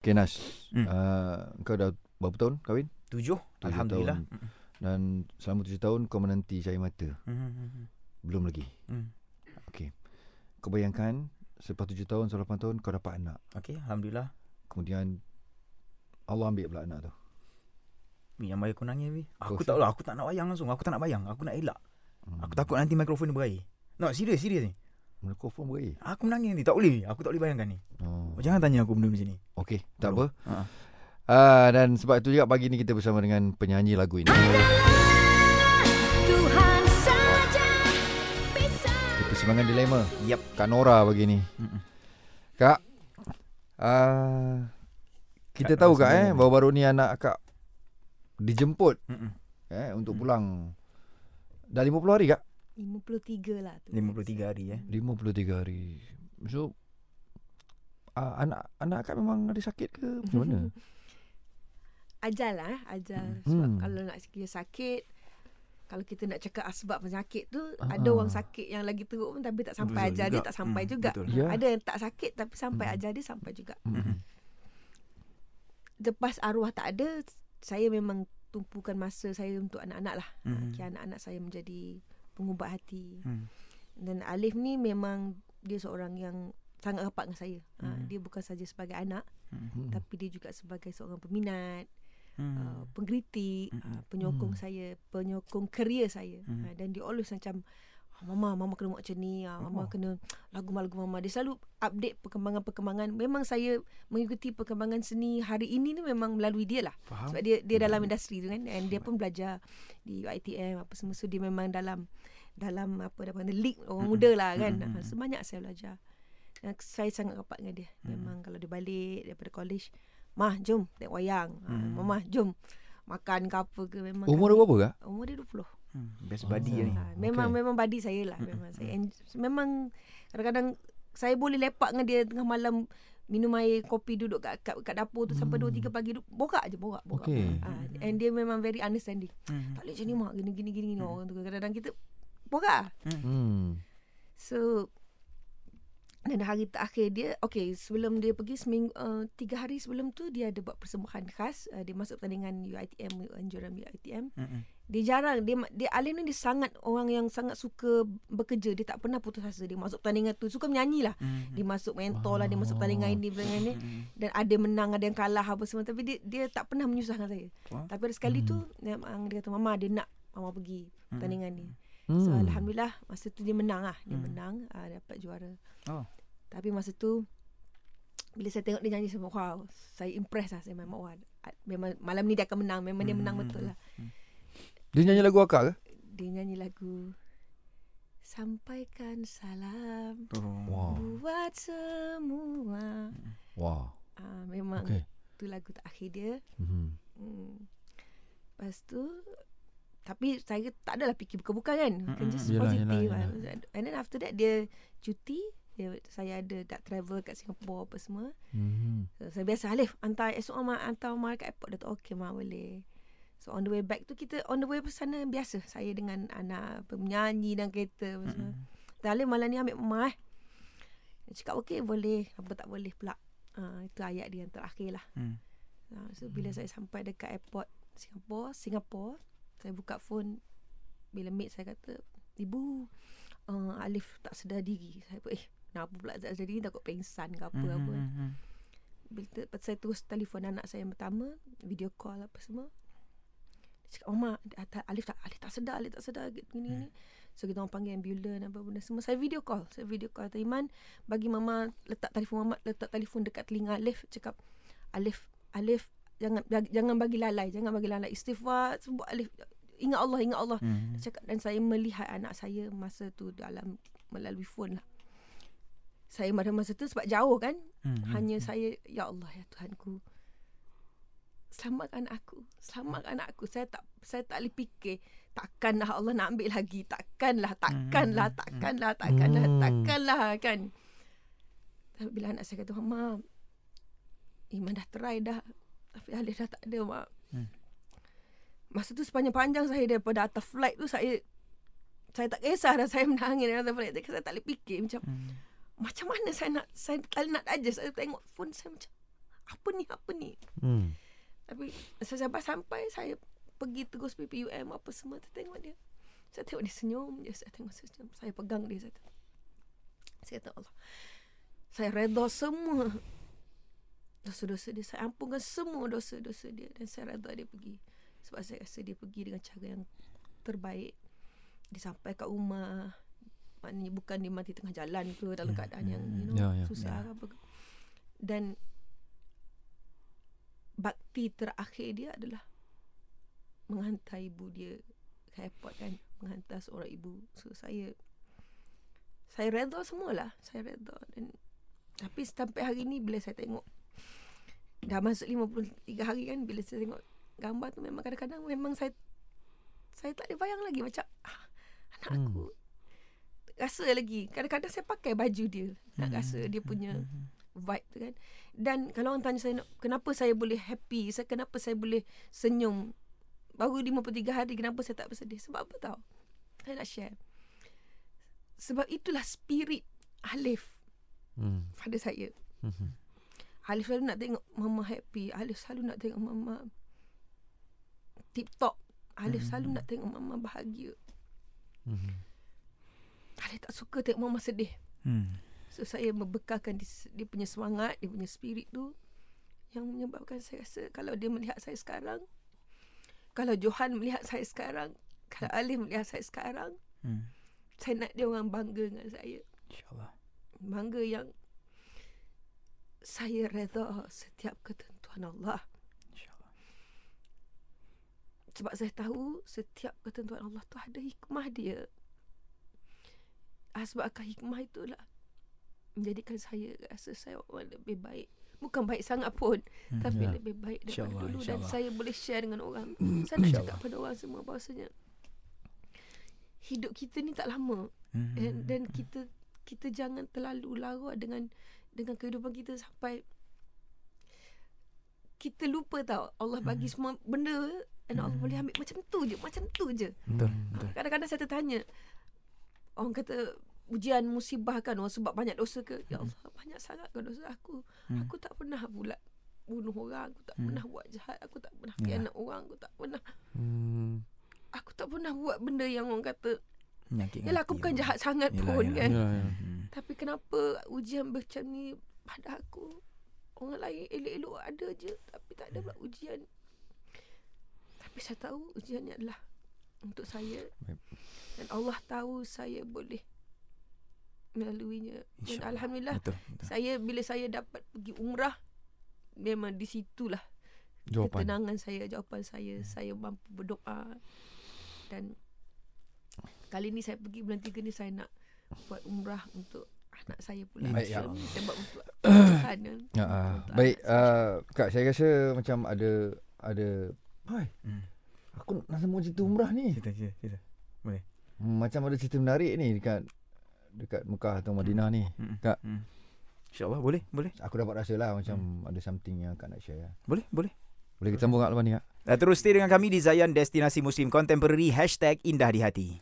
Okay Nas Hmm. uh, Kau dah berapa tahun kahwin? Tujuh. Tujuh Alhamdulillah. tahun. Dan selama tujuh tahun kau menanti cahaya mata Hmm. Belum lagi Hmm. Okay Kau bayangkan Selepas tujuh tahun Selepas lapan tahun Kau dapat anak Okey, alhamdulillah. Kemudian Allah ambil pula anak tu yang bayar aku nangis. Aku Kau tak lah, aku tak nak bayang langsung. Aku tak nak bayang. Aku nak elak. hmm. Aku takut nanti mikrofon ni berair. No, serius, serius ni. Mikrofon berair Aku menangis ni. Tak boleh. Aku tak boleh bayangkan ni. oh. Jangan tanya aku benda macam ni. Okay Tak Baru. apa Ha. uh, Dan sebab itu juga Pagi ni kita bersama dengan Penyanyi lagu ini Tuhan saja bisa Dilema Yap. Kak Nora pagi ni Mm-mm. Kak uh, Kita Kak tahu Nora kak eh. Baru-baru ni anak kak Dijemput Mm-mm. eh Untuk Hmm. pulang Dah 50 hari kak 53 lah tu 53 hari eh. 53 hari So uh, Anak Anak kak memang ada sakit ke Macam mana Ajal lah eh Ajal Hmm. Sebab Hmm. kalau nak dia sakit kalau kita nak cakap asbab penyakit tu Ah. ada orang sakit yang lagi teruk pun tapi tak sampai Betul ajal dia juga. tak sampai Hmm, juga. betul. Ya. Ada yang tak sakit tapi sampai Hmm. ajal dia sampai juga. mm Lepas arwah tak ada saya memang tumpukan masa saya untuk anak-anak lah. Hmm. Okay, anak-anak saya menjadi pengubat hati. Hmm. Dan Alif ni memang dia seorang yang sangat rapat dengan saya. Ha, Hmm. dia bukan saja sebagai anak Hmm. tapi dia juga sebagai seorang peminat, Hmm. uh, pengkritik, Mm-mm. uh, penyokong Hmm. saya, penyokong kerjaya saya. Hmm. Uh, dan dia always macam "Ah, Mama, mama kena buat macam ni. ah, Mama Oh. kena lagu-lagu mama. Dia selalu update perkembangan-perkembangan. Memang saya mengikuti perkembangan seni hari ini ni memang melalui dia lah. Faham? Sebab dia dia dalam industri tu kan. And dia pun belajar di UiTM apa semua. So dia memang dalam dalam apa dia panggil league orang Mm-mm. muda lah kan. Mm-mm. Uh, Sebanyak saya belajar. Dan saya sangat rapat dengan dia. Mm. Memang kalau dia balik daripada college, Mah, jom tengok wayang. Ha, Mm. Mama, jom makan ke apa ke memang. Umur dia berapa kak Umur dia 20. Hmm. Best Oh. buddy ni. Ha, memang Okay. memang badi saya lah. Memang saya enj- memang kadang-kadang saya boleh lepak dengan dia tengah malam minum air kopi duduk kat kat, kat dapur tu sampai 2 3 pagi duduk borak je borak borak. Okay. Ha, and dia memang very understanding. Hmm. Tak boleh macam ni mak gini gini gini gini orang tu kadang-kadang kita borak. hmm. So dan hari terakhir dia Okay sebelum dia pergi seminggu uh, Tiga hari sebelum tu Dia ada buat persembahan khas uh, Dia masuk pertandingan UITM Anjuran UITM Hmm. Dia jarang Dia dia Alim ni dia sangat Orang yang sangat suka Bekerja. Dia tak pernah putus asa. Dia masuk pertandingan tu Suka menyanyi lah. Hmm. Dia masuk mentor lah Dia masuk pertandingan ini Pertandingan ni Hmm. Dan ada menang Ada yang kalah apa semua. Tapi dia dia tak pernah menyusahkan saya. Wah. Tapi ada sekali tu Memang dia kata Mama dia nak Mama pergi pertandingan ni. Hmm. So Alhamdulillah Masa tu dia menang lah. Dia Hmm. menang uh, Dapat juara. Oh. Tapi masa tu Bila saya tengok dia nyanyi Saya wow Saya impress lah Saya memang wah, Memang malam ni dia akan menang. Memang dia menang Hmm. betul lah Dia nyanyi lagu akak ke Dia nyanyi lagu Sampaikan salam Oh. Wow Buat semua Wow uh, Memang Okay tu lagu terakhir dia hmm. hmm. Lepas tu tapi saya tak adalah fikir bukan-bukan kan. Kan Mm-mm. just Yelah, positif. yelah, kan. And then after that dia cuti. Dia, saya ada tak travel kat Singapore apa semua. Hmm. So, saya biasa Alif hantar esok Amar hantar Amar kat airport dia tu okey mak boleh. So on the way back tu kita on the way ke sana biasa saya dengan anak penyanyi dan kereta apa semua. Hmm. Dan Alif malam ni ambil mama eh. Dia cakap okey boleh apa tak boleh pula. Ha, itu ayat dia yang terakhir lah. Hmm. Ha, so bila saya sampai dekat airport Singapore, Singapore, saya buka phone bila mate saya kata, "Ibu, uh, Alif tak sedar diri." Saya pun eh Kenapa pula tak sedar diri Takut pengsan ke apa Hmm. apa Hmm. Hmm. bila te- saya terus telefon anak saya yang pertama video call apa semua cakap mama Alif tak Alif tak sedar Alif tak sedar gini Hmm. ni so kita orang panggil ambulans apa benda semua. Saya video call saya video call. Iman bagi mama letak telefon mama letak telefon dekat telinga Alif cakap Alif Alif jangan jangan bagi lalai jangan bagi lalai. Istighfar sebut Alif ingat Allah ingat Allah. Hmm. cakap dan saya melihat anak saya masa tu dalam melalui phone lah. Saya pada masa tu sebab jauh kan? Hmm. hanya saya ya Allah ya Tuhanku selamatkan aku selamatkan aku saya tak saya tak boleh fikir takkanlah Allah nak ambil lagi takkanlah takkanlah Hmm. takkanlah takkanlah Hmm. takkanlah kan tapi bila anak saya kata mama Iman dah try dah tapi Alif dah tak ada mak Hmm. masa tu sepanjang-panjang saya daripada atas flight tu saya saya tak kisah dah saya menangis di atas flight saya tak boleh fikir macam Hmm. macam mana saya nak saya tak nak aja saya tengok phone saya macam Apa ni? Apa ni? Hmm. Tapi saya sampai sampai saya pergi terus PPUM apa semua saya tengok dia. Saya tengok dia senyum je, saya tengok dia senyum. Saya pegang dia saya. Tengok. Saya kata Allah. Saya redha semua dosa-dosa dia. Saya ampunkan semua dosa-dosa dia dan saya redha dia pergi. Sebab saya rasa dia pergi dengan cara yang terbaik. Dia sampai kat rumah. Maknanya bukan dia mati tengah jalan ke dalam keadaan yang you know, Ya, ya. susah Ya. ke apa ke. Dan bakti terakhir dia adalah menghantar ibu dia ke airport kan menghantar seorang ibu so saya saya redha semualah saya redha dan tapi sampai hari ni bila saya tengok dah masuk 53 hari kan bila saya tengok gambar tu memang kadang-kadang memang saya saya tak ada bayang lagi macam ah, anak Hmm. aku rasa lagi kadang-kadang saya pakai baju dia nak Hmm. rasa dia punya Hmm. Vibe tu kan. Dan kalau orang tanya saya nak- kenapa saya boleh happy, saya kenapa saya boleh senyum. Baru 53 hari kenapa saya tak bersedih? Sebab apa tahu? Saya nak share. Sebab itulah spirit Alif Hmm. pada saya. Hmm. Alif selalu nak tengok mama happy. Alif selalu nak tengok mama tip top. Alif selalu nak tengok mama bahagia. Hmm. Alif tak suka tengok mama sedih. Hmm. So saya membekalkan dia, dia punya semangat, dia punya spirit tu yang menyebabkan saya rasa kalau dia melihat saya sekarang, kalau Johan melihat saya sekarang, kalau Alif melihat saya sekarang, Hmm. saya nak dia orang bangga dengan saya. InsyaAllah. Bangga yang saya redha setiap ketentuan Allah. InsyaAllah. Sebab saya tahu setiap ketentuan Allah tu ada hikmah dia. Ah, sebab hikmah itulah menjadikan saya rasa saya orang lebih baik. Bukan baik sangat pun, Hmm. tapi Ya. lebih baik daripada InsyaAllah, dulu dan saya boleh share dengan orang. saya nak cakap pada orang semua bahawasanya hidup kita ni tak lama Hmm. dan, dan kita kita jangan terlalu larut dengan dengan kehidupan kita sampai kita lupa tau Allah bagi semua benda dan Allah Hmm. boleh ambil macam tu je macam tu je Betul. Hmm. Betul. kadang-kadang saya tertanya orang kata ujian musibah kan orang sebab banyak dosa ke ya Allah banyak sangat ke dosa aku Hmm. aku tak pernah pula bunuh orang aku tak Hmm. pernah buat jahat aku tak pernah Ya. khianat orang aku tak pernah Hmm. aku tak pernah buat benda yang orang kata yalah aku bukan jahat sangat Yelah, pun yelah. kan Ya, ya. Hmm. tapi kenapa ujian macam ni pada aku orang lain elok-elok ada je tapi tak ada pula ujian tapi saya tahu ujian ni adalah untuk saya dan Allah tahu saya boleh melaluinya dan alhamdulillah Betul. betul. saya bila saya dapat pergi umrah memang di situlah Jawapan. ketenangan saya jawapan saya saya mampu berdoa dan kali ni saya pergi bulan tiga ni saya nak buat umrah untuk anak saya pula Baik, ya. Ini sebab untuk Tuhan kan. Ya, ah. Untuk baik anak saya. uh, Kak saya rasa macam ada ada Hai Hmm. Aku nak sambung cerita umrah ni Cerita, cerita, cerita. hmm, Macam ada cerita menarik ni Dekat Dekat Mekah atau Madinah ni Hmm. Kak. Hmm. InsyaAllah boleh, boleh. Aku dapat rasa lah Macam ada something yang Kak nak share Boleh, boleh. Boleh kita sambung Kak lepas ni Kak Uh, terus stay dengan kami di Zayan Destinasi Muslim Contemporary Hashtag Indah di Hati.